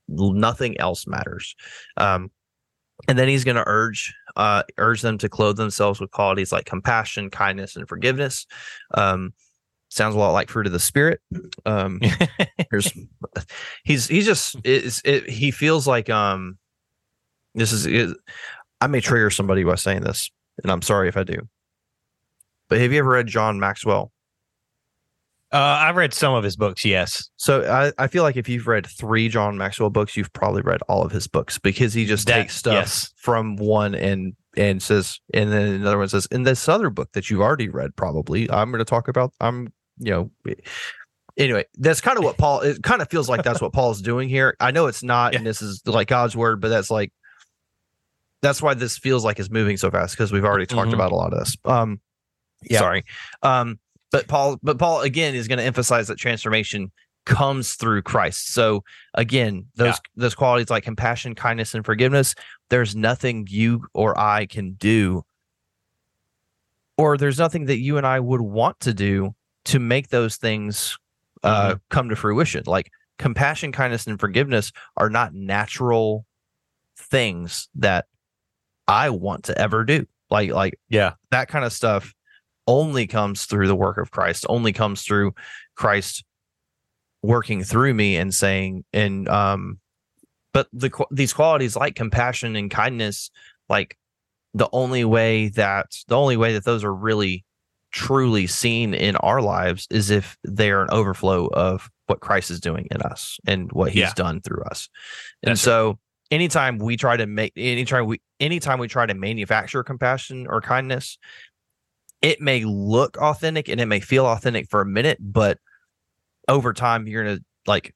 Nothing else matters. Um and then he's going to urge uh urge them to clothe themselves with qualities like compassion kindness and forgiveness. Um sounds a lot like fruit of the spirit. Um there's he's he's just it's it he feels like um this is it, i may trigger somebody by saying this and i'm sorry if i do. But have you ever read john maxwell? Uh, I read some of his books. Yes, so I, I feel like if you've read three john maxwell books you've probably read all of his books because he just That- takes stuff yes. from one and and says and then another one says in this other book that you've already read probably i'm going to talk about i'm you know anyway that's kind of what paul it kind of feels like that's what paul's doing here. I know it's not and this is like god's word but that's like that's why this feels like it's moving so fast because we've already talked Mhm. about a lot of this um Yeah. sorry um but paul but paul again is going to emphasize that transformation comes through christ so again those Yeah. those qualities like compassion kindness and forgiveness there's nothing you or i can do or there's nothing that you and i would want to do to make those things uh come to fruition like compassion kindness and forgiveness are not natural things that i want to ever do like like yeah, that kind of stuff only comes through the work of Christ, only comes through Christ working through me and saying, and, um, but the, qu- these qualities like compassion and kindness, like the only way that, the only way that those are really truly seen in our lives is if they're an overflow of what Christ is doing in us and what he's Yeah. done through us. And That's so anytime we try to make anytime we anytime we try to manufacture compassion or kindness, it may look authentic and it may feel authentic for a minute, but over time you're gonna like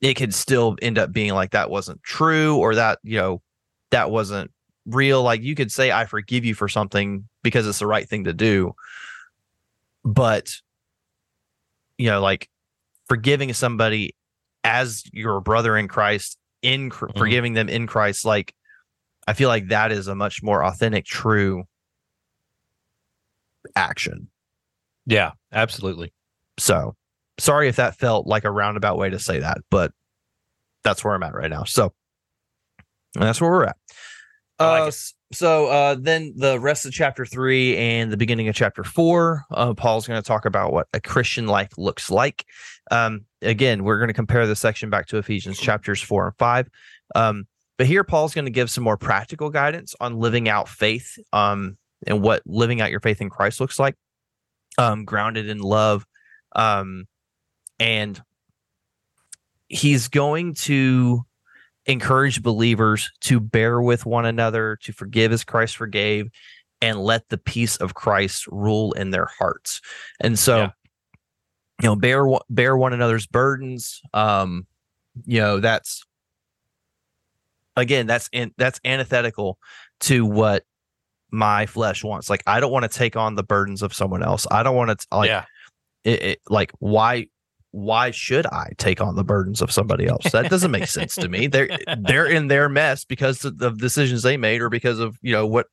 it could still end up being like that wasn't true or that you know that wasn't real. Like you could say i forgive you for something because it's the right thing to do but you know like forgiving somebody as your brother in christ in Mhm. forgiving them in christ like i feel like that is a much more authentic true action yeah, absolutely. so sorry if that felt like a roundabout way to say that, but that's where I'm at right now. So that's where we're at. Like Uh, So uh, then the rest of chapter three and the beginning of chapter four, uh, Paul's going to talk about what a Christian life looks like. Um, again, we're going to compare this section back to Ephesians chapters four and five. Um, but here, Paul's going to give some more practical guidance on living out faith um, and what living out your faith in Christ looks like, um, grounded in love. Um, and he's going to encourage believers to bear with one another, to forgive as Christ forgave, and let the peace of Christ rule in their hearts. And so, Yeah. you know, bear one- bear one another's burdens. Um, you know, that's again, that's in, that's antithetical to what my flesh wants. Like, I don't want to take on the burdens of someone else. I don't want to like yeah, it, it like why why should I take on the burdens of somebody else? That doesn't make sense to me. They're they're in their mess because of the decisions they made or because of you know what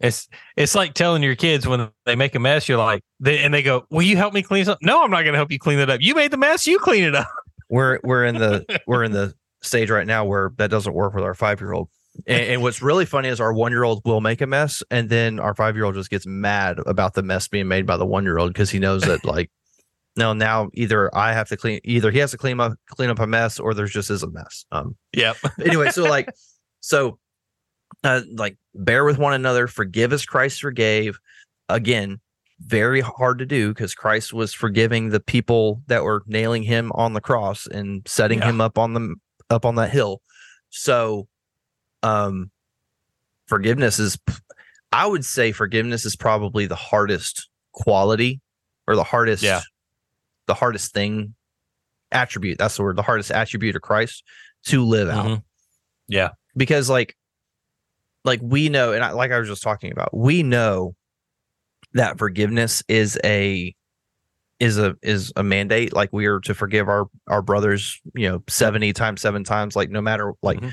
it's it's like telling your kids when they make a mess, you're like, they, and they go, "Will you help me clean up?" No, I'm not going to help you clean it up. You made the mess, you clean it up. we're we're in the we're in the stage right now where that doesn't work with our five year old. And, and what's really funny is our one year old will make a mess, and then our five year old just gets mad about the mess being made by the one year old because he knows that like no now either I have to clean either he has to clean up clean up a mess or there's just is a mess. Um, Yep. anyway, so like, so uh, like bear with one another, forgive as Christ forgave. Again, very hard to do because Christ was forgiving the people that were nailing him on the cross and setting Yeah. him up on the up on that hill. So um forgiveness is i would say forgiveness is probably the hardest quality or the hardest Yeah. The hardest thing attribute that's the word the hardest attribute of christ to live out Mhm. Yeah. because like like we know and I, like i was just talking about we know that forgiveness is a is a is a mandate like we are to forgive our our brothers you know 70 times 7 times like no matter like Mhm.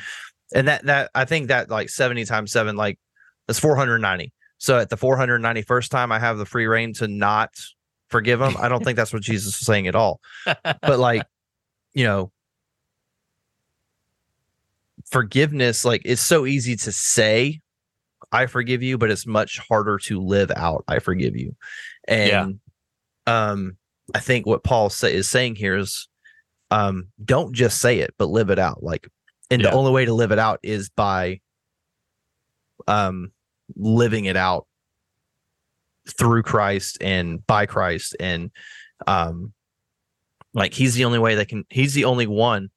and that that i think that like 70 times 7 like that's 490 so at the 491st time i have the free reign to not forgive them i don't think that's what jesus is saying at all. But like you know forgiveness like it's so easy to say i forgive you but it's much harder to live out i forgive you. And um i think what paul say, is saying here is um don't just say it but live it out. Like and Yeah. the only way to live it out is by um living it out through christ and by christ and um like he's the only way that can he's the only one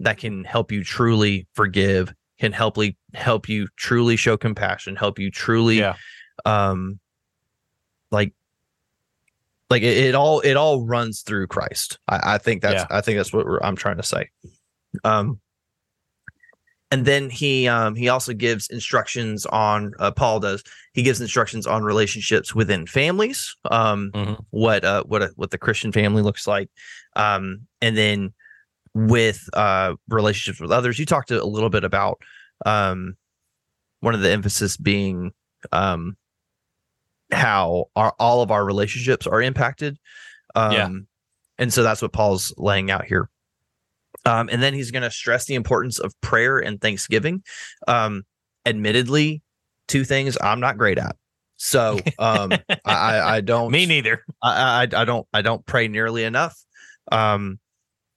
that can help you truly forgive can help you help you truly show compassion help you truly Yeah. um like like it, it all it all runs through christ i, I think that's Yeah. i think that's what i'm trying to say um and then he um he also gives instructions on uh, paul does he gives instructions on relationships within families um Mhm. what uh what a, what the christian family looks like um and then with uh relationships with others you talked a little bit about um one of the emphasis being um how our all of our relationships are impacted um Yeah. and so that's what paul's laying out here um and then he's going to stress the importance of prayer and thanksgiving um admittedly two things i'm not great at so um I, I don't Me neither. I, I I don't I don't pray nearly enough. Um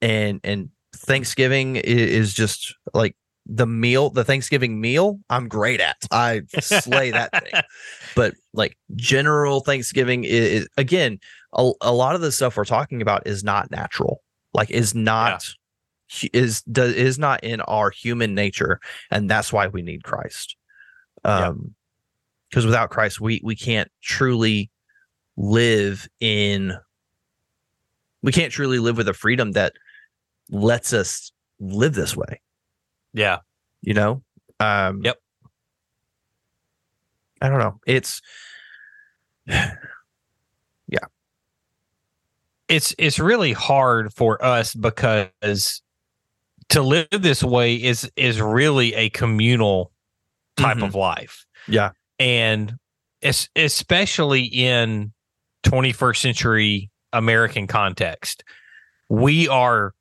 and and Thanksgiving is just like the meal, the Thanksgiving meal, I'm great at. I slay that thing. But like general Thanksgiving is, again, a, a lot of the stuff we're talking about is not natural. Like is not is does is not in our human nature and that's why we need Christ. Um because without Christ we we can't truly live in we can't truly live with a freedom that lets us live this way Yeah. you know um Yep. i don't know it's yeah. it's it's really hard for us because to live this way is is really a communal type Mhm. of life Yeah. and es- especially in 21st century american context we are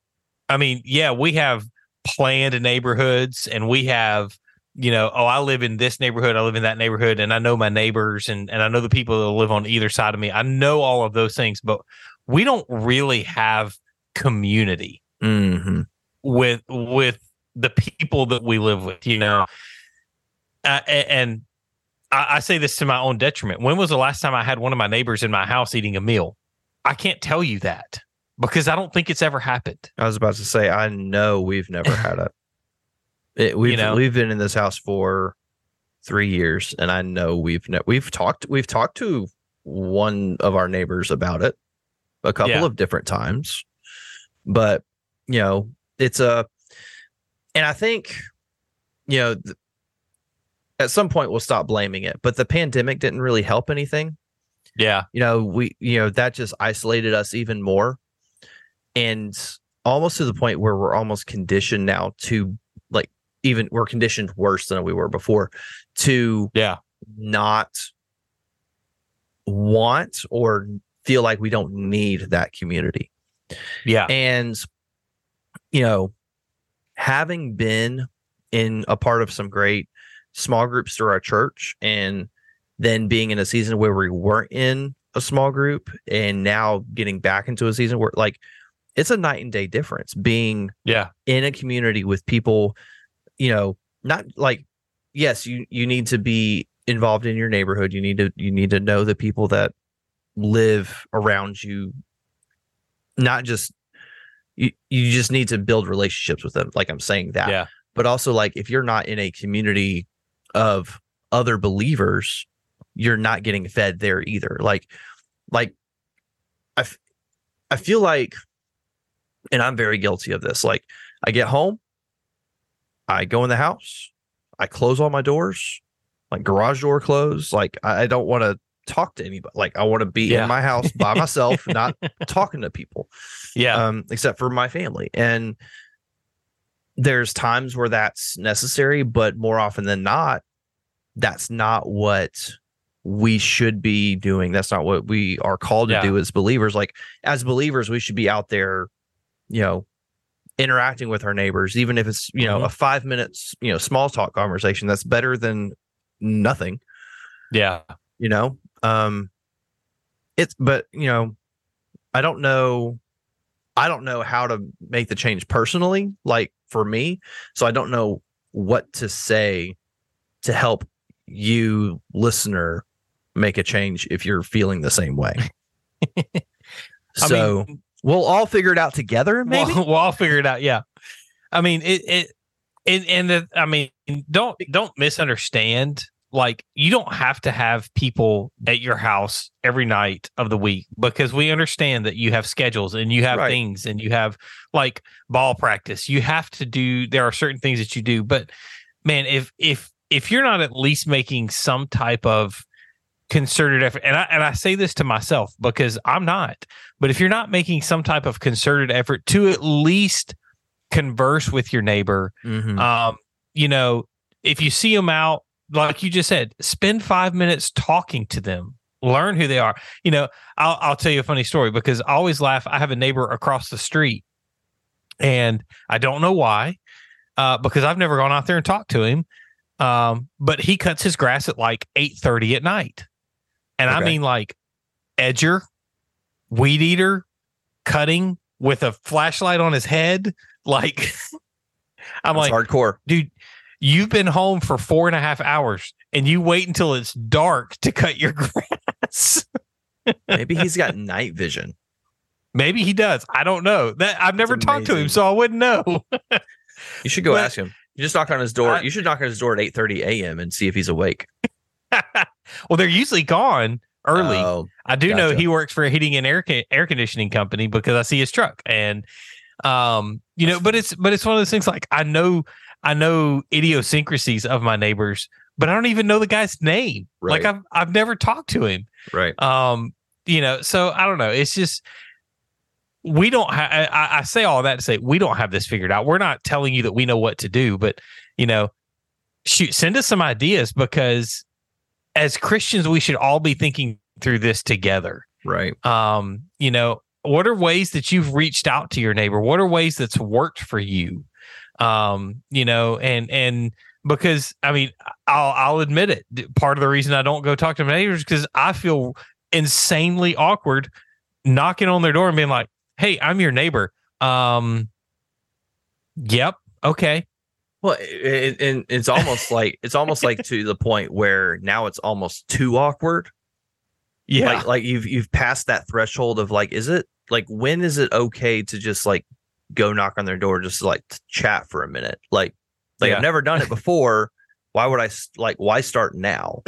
i mean yeah we have planned neighborhoods and we have you know oh i live in this neighborhood i live in that neighborhood and i know my neighbors and and i know the people that live on either side of me i know all of those things but we don't really have community mhm. With with the people that we live with you know uh, and I, I say this to my own detriment when was the last time i had one of my neighbors in my house eating a meal i can't tell you that because i don't think it's ever happened i was about to say i know we've never had a it, we've know? we've been in this house for three years and i know we've ne- we've talked we've talked to one of our neighbors about it a couple Yeah. of different times but you know it's a and i think you know th- at some point we'll stop blaming it but the pandemic didn't really help anything. Yeah. You know we you know that just isolated us even more. And almost to the point where we're almost conditioned now to like even we're conditioned worse than we were before to yeah. not want or feel like we don't need that community. Yeah. And you know having been in a part of some great small groups through our church and then being in a season where we weren't in a small group and now getting back into a season where like it's a night and day difference being yeah. in a community with people you know not like yes you you need to be involved in your neighborhood. You need to you need to know the people that live around you not just you you just need to build relationships with them like i'm saying that yeah but also like if you're not in a community of other believers, you're not getting fed there either. Like, like I, f- I feel like, and I'm very guilty of this. Like, I get home, I go in the house, I close all my doors, like garage door closed. Like, I, I don't want to talk to anybody. Like, I want to be Yeah. in my house by myself, not talking to people Yeah. um, except for my family. And there's times where that's necessary, but more often than not, that's not what we should be doing. That's not what we are called Yeah. to do as believers. Like as believers, we should be out there, you know, interacting with our neighbors, even if it's, you know, Mhm. a five minutes, you know, small talk conversation. That's better than nothing yeah. you know um it's but you know i don't know i don't know how to make the change personally like for me so i don't know what to say to help you listener make a change if you're feeling the same way so mean, we'll all figure it out together maybe We'll, we'll all figure it out. Yeah. I mean, it, it, and, and the, I mean, don't, don't misunderstand. Like, you don't have to have people at your house every night of the week because we understand that you have schedules and you have Right. things and you have like ball practice. You have to do, there are certain things that you do. But man, if, if, if you're not at least making some type of concerted effort, and I, and I say this to myself because I'm not, but if you're not making some type of concerted effort to at least converse with your neighbor, Mhm. um, you know, if you see them out, like you just said, spend five minutes talking to them, learn who they are. You know, I'll, I'll tell you a funny story because I always laugh. I have a neighbor across the street, and I don't know why, uh, because I've never gone out there and talked to him. Um, but he cuts his grass at like eight thirty at night, and I mean like edger, weed eater, cutting with a flashlight on his head. Like, I'm That's like, hardcore dude, you've been home for four and a half hours and you wait until it's dark to cut your grass. maybe he's got night vision Maybe he does. I don't know. That I've never talked to him, so I wouldn't know. you should go But- ask him you just knock on his door I- you should knock on his door at 8 30 a.m and see if he's awake well, they're usually gone early. Oh, I do know he works for a heating and air ca- air conditioning company because I see his truck and um you know but it's but it's one of those things like I know I know idiosyncrasies of my neighbors but I don't even know the guy's name. Like I've I've never talked to him. right. Um you know so i don't know. It's just we don't have I, I say all that to say we don't have this figured out. We're not telling you that we know what to do but you know shoot send us some ideas because as christians we should all be thinking through this together. Right. Um you know what are ways that you've reached out to your neighbor? What are ways that's worked for you um you know and and because i mean i'll i'll admit it part of the reason i don't go talk to my neighbors because i feel insanely awkward knocking on their door and being like hey i'm your neighbor. Um yep okay. Well it, it, it's almost like it's almost like to the point where now it's almost too awkward. Yeah. Like like you've you've passed that threshold of like is it like when is it okay to just like go knock on their door just like to chat for a minute like like Yeah. i've never done it before why would I like why start now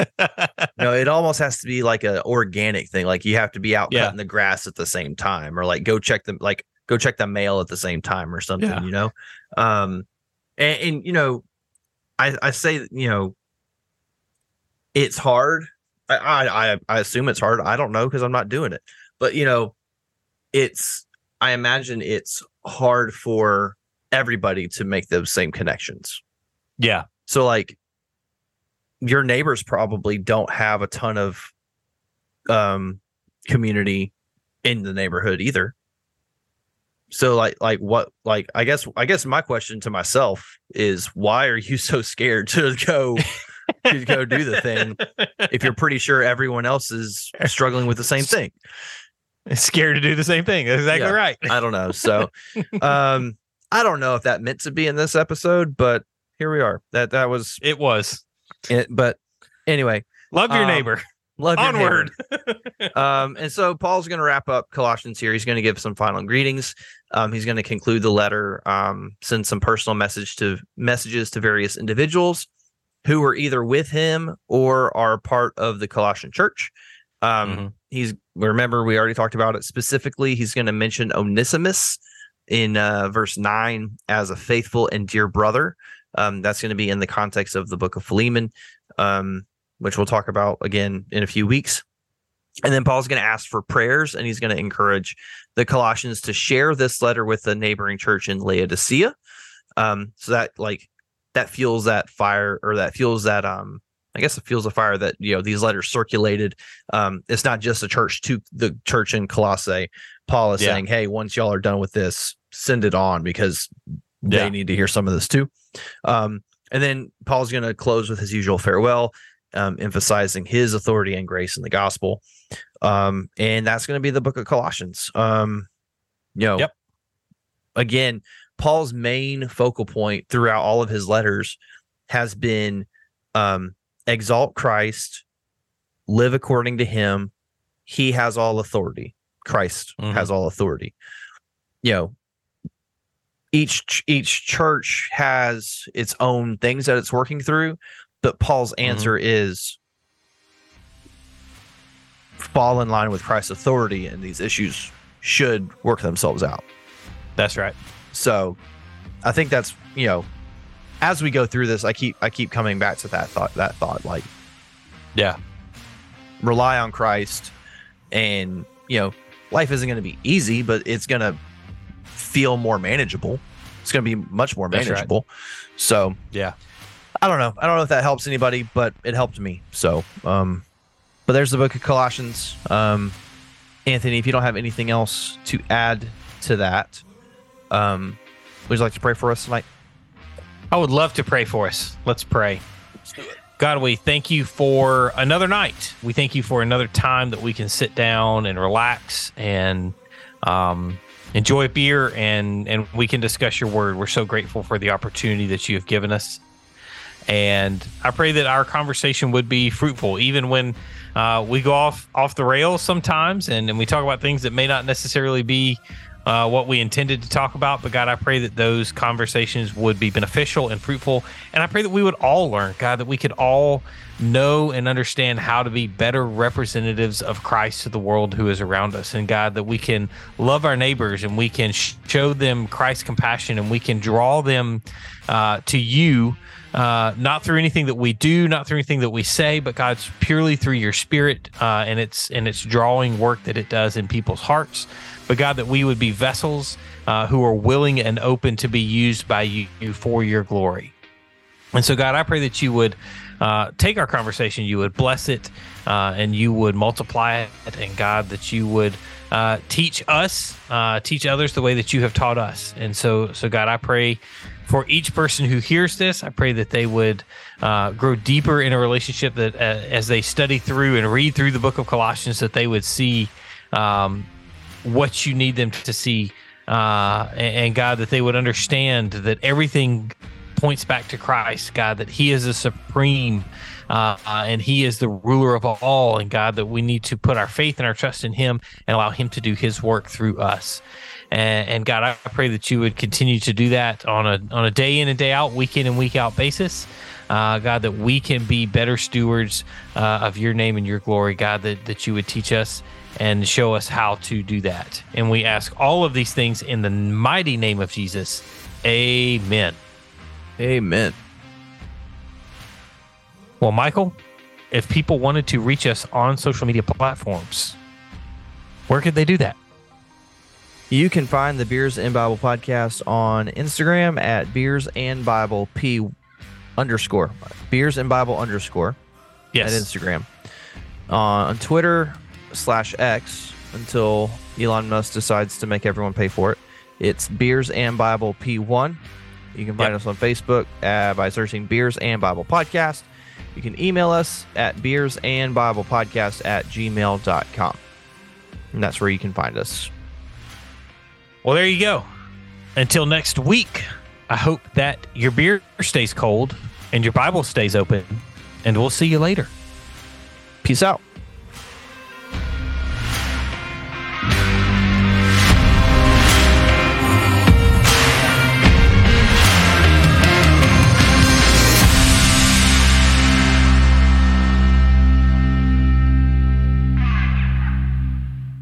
no it almost has to be like a organic thing like you have to be out Yeah. cutting the grass at the same time or like go check the like go check the mail at the same time or something Yeah. you know um and, and you know i i say you know it's hard I I- I assume it's hard. I don't know because I'm not doing it. But you know, it's I imagine it's hard for everybody to make those same connections. yeah So like your neighbors probably don't have a ton of um community in the neighborhood either. So like like what like I guess I guess my question to myself is why are you so scared to go to go do the thing if you're pretty sure everyone else is struggling with the same thing. scared to do the same thing That's exactly Yeah. right I don't know. So um I don't know if that meant to be in this episode, but here we are. That that was it was it. But anyway, love your Um, neighbor Love your Onward. Um, and so Paul's going to wrap up Colossians here. He's going to give some final greetings. Um, he's going to conclude the letter, um, send some personal message to messages to various individuals who are either with him or are part of the Colossian church. Um, Mhm. He's remember we already talked about it specifically. He's going to mention Onesimus in uh, verse nine as a faithful and dear brother. Um, that's going to be in the context of the book of Philemon, um, which we'll talk about again in a few weeks. And then Paul's going to ask for prayers and he's going to encourage the Colossians to share this letter with the neighboring church in Laodicea. Um, so that like that fuels that fire or that fuels that um I guess it fuels a fire that you know these letters circulated. Um, it's not just a church to the church in Colossae. Paul is Yeah. saying, "Hey, once y'all are done with this, send it on because Yeah. they need to hear some of this too." Um, and then Paul's going to close with his usual farewell, um, emphasizing his authority and grace in the gospel. Um, and that's going to be the book of Colossians. Um, you know, Yep. again, Paul's main focal point throughout all of his letters has been um, exalt Christ, live according to him. He has all authority. Christ Mhm. has all authority. You know, each each church has its own things that it's working through, but Paul's answer is fall in line with Christ's authority, and these issues should work themselves out. That's right. So I think that's you know, as we go through this, I keep I keep coming back to that thought that thought like Yeah. rely on Christ and you know, life isn't gonna be easy, but it's gonna feel more manageable. It's gonna be much more That's right. manageable. So Yeah. I don't know. I don't know if that helps anybody, but it helped me. So um but there's the book of Colossians. Um Anthony, if you don't have anything else to add to that, um would you like to pray for us tonight? I would love to pray for us. Let's pray. Let's do it. God, we thank you for another night. We thank you for another time that we can sit down and relax and um, enjoy a beer and and we can discuss your word. We're so grateful for the opportunity that you have given us. And I pray that our conversation would be fruitful, even when uh, we go off off the rails sometimes, and, and we talk about things that may not necessarily be uh, what we intended to talk about. But God, I pray that those conversations would be beneficial and fruitful, and I pray that we would all learn, God, that we could all know and understand how to be better representatives of Christ to the world who is around us, and God, that we can love our neighbors and we can show them Christ's compassion, and we can draw them uh, to you uh, not through anything that we do, not through anything that we say, but God's purely through your Spirit uh, and its and its drawing work that it does in people's hearts. But God, that we would be vessels uh, who are willing and open to be used by you for your glory. And so, God, I pray that you would uh, take our conversation, you would bless it, uh, and you would multiply it. And God, that you would uh, teach us, uh, teach others the way that you have taught us. And so, so God, I pray for each person who hears this. I pray that they would uh, grow deeper in a relationship. That uh, as they study through and read through the book of Colossians, that they would see um, what you need them to see, uh, and, and God, that they would understand that everything points back to Christ, God, that He is the supreme uh, uh, and He is the ruler of all, and God, that we need to put our faith and our trust in Him and allow Him to do His work through us. And, and God, I pray that you would continue to do that on a on a day in and day out, week in and week out basis. Uh, God, that we can be better stewards uh, of your name and your glory, God, that, that you would teach us and show us how to do that. And we ask all of these things in the mighty name of Jesus. Amen. Amen. Well, Michael, if people wanted to reach us on social media platforms, where could they do that? You can find the Beers and Bible podcast on Instagram at Beers and Bible P underscore Beers and Bible underscore Yes. at Instagram. Uh, on Twitter slash X until Elon Musk decides to make everyone pay for it. It's Beers and Bible P1. You can find Yep. us on Facebook uh, by searching Beers and Bible Podcast. You can email us at beers and Bible podcast at gmail.com. And that's where you can find us. Well, there you go. Until next week, I hope that your beer stays cold and your Bible stays open, and we'll see you later. Peace out.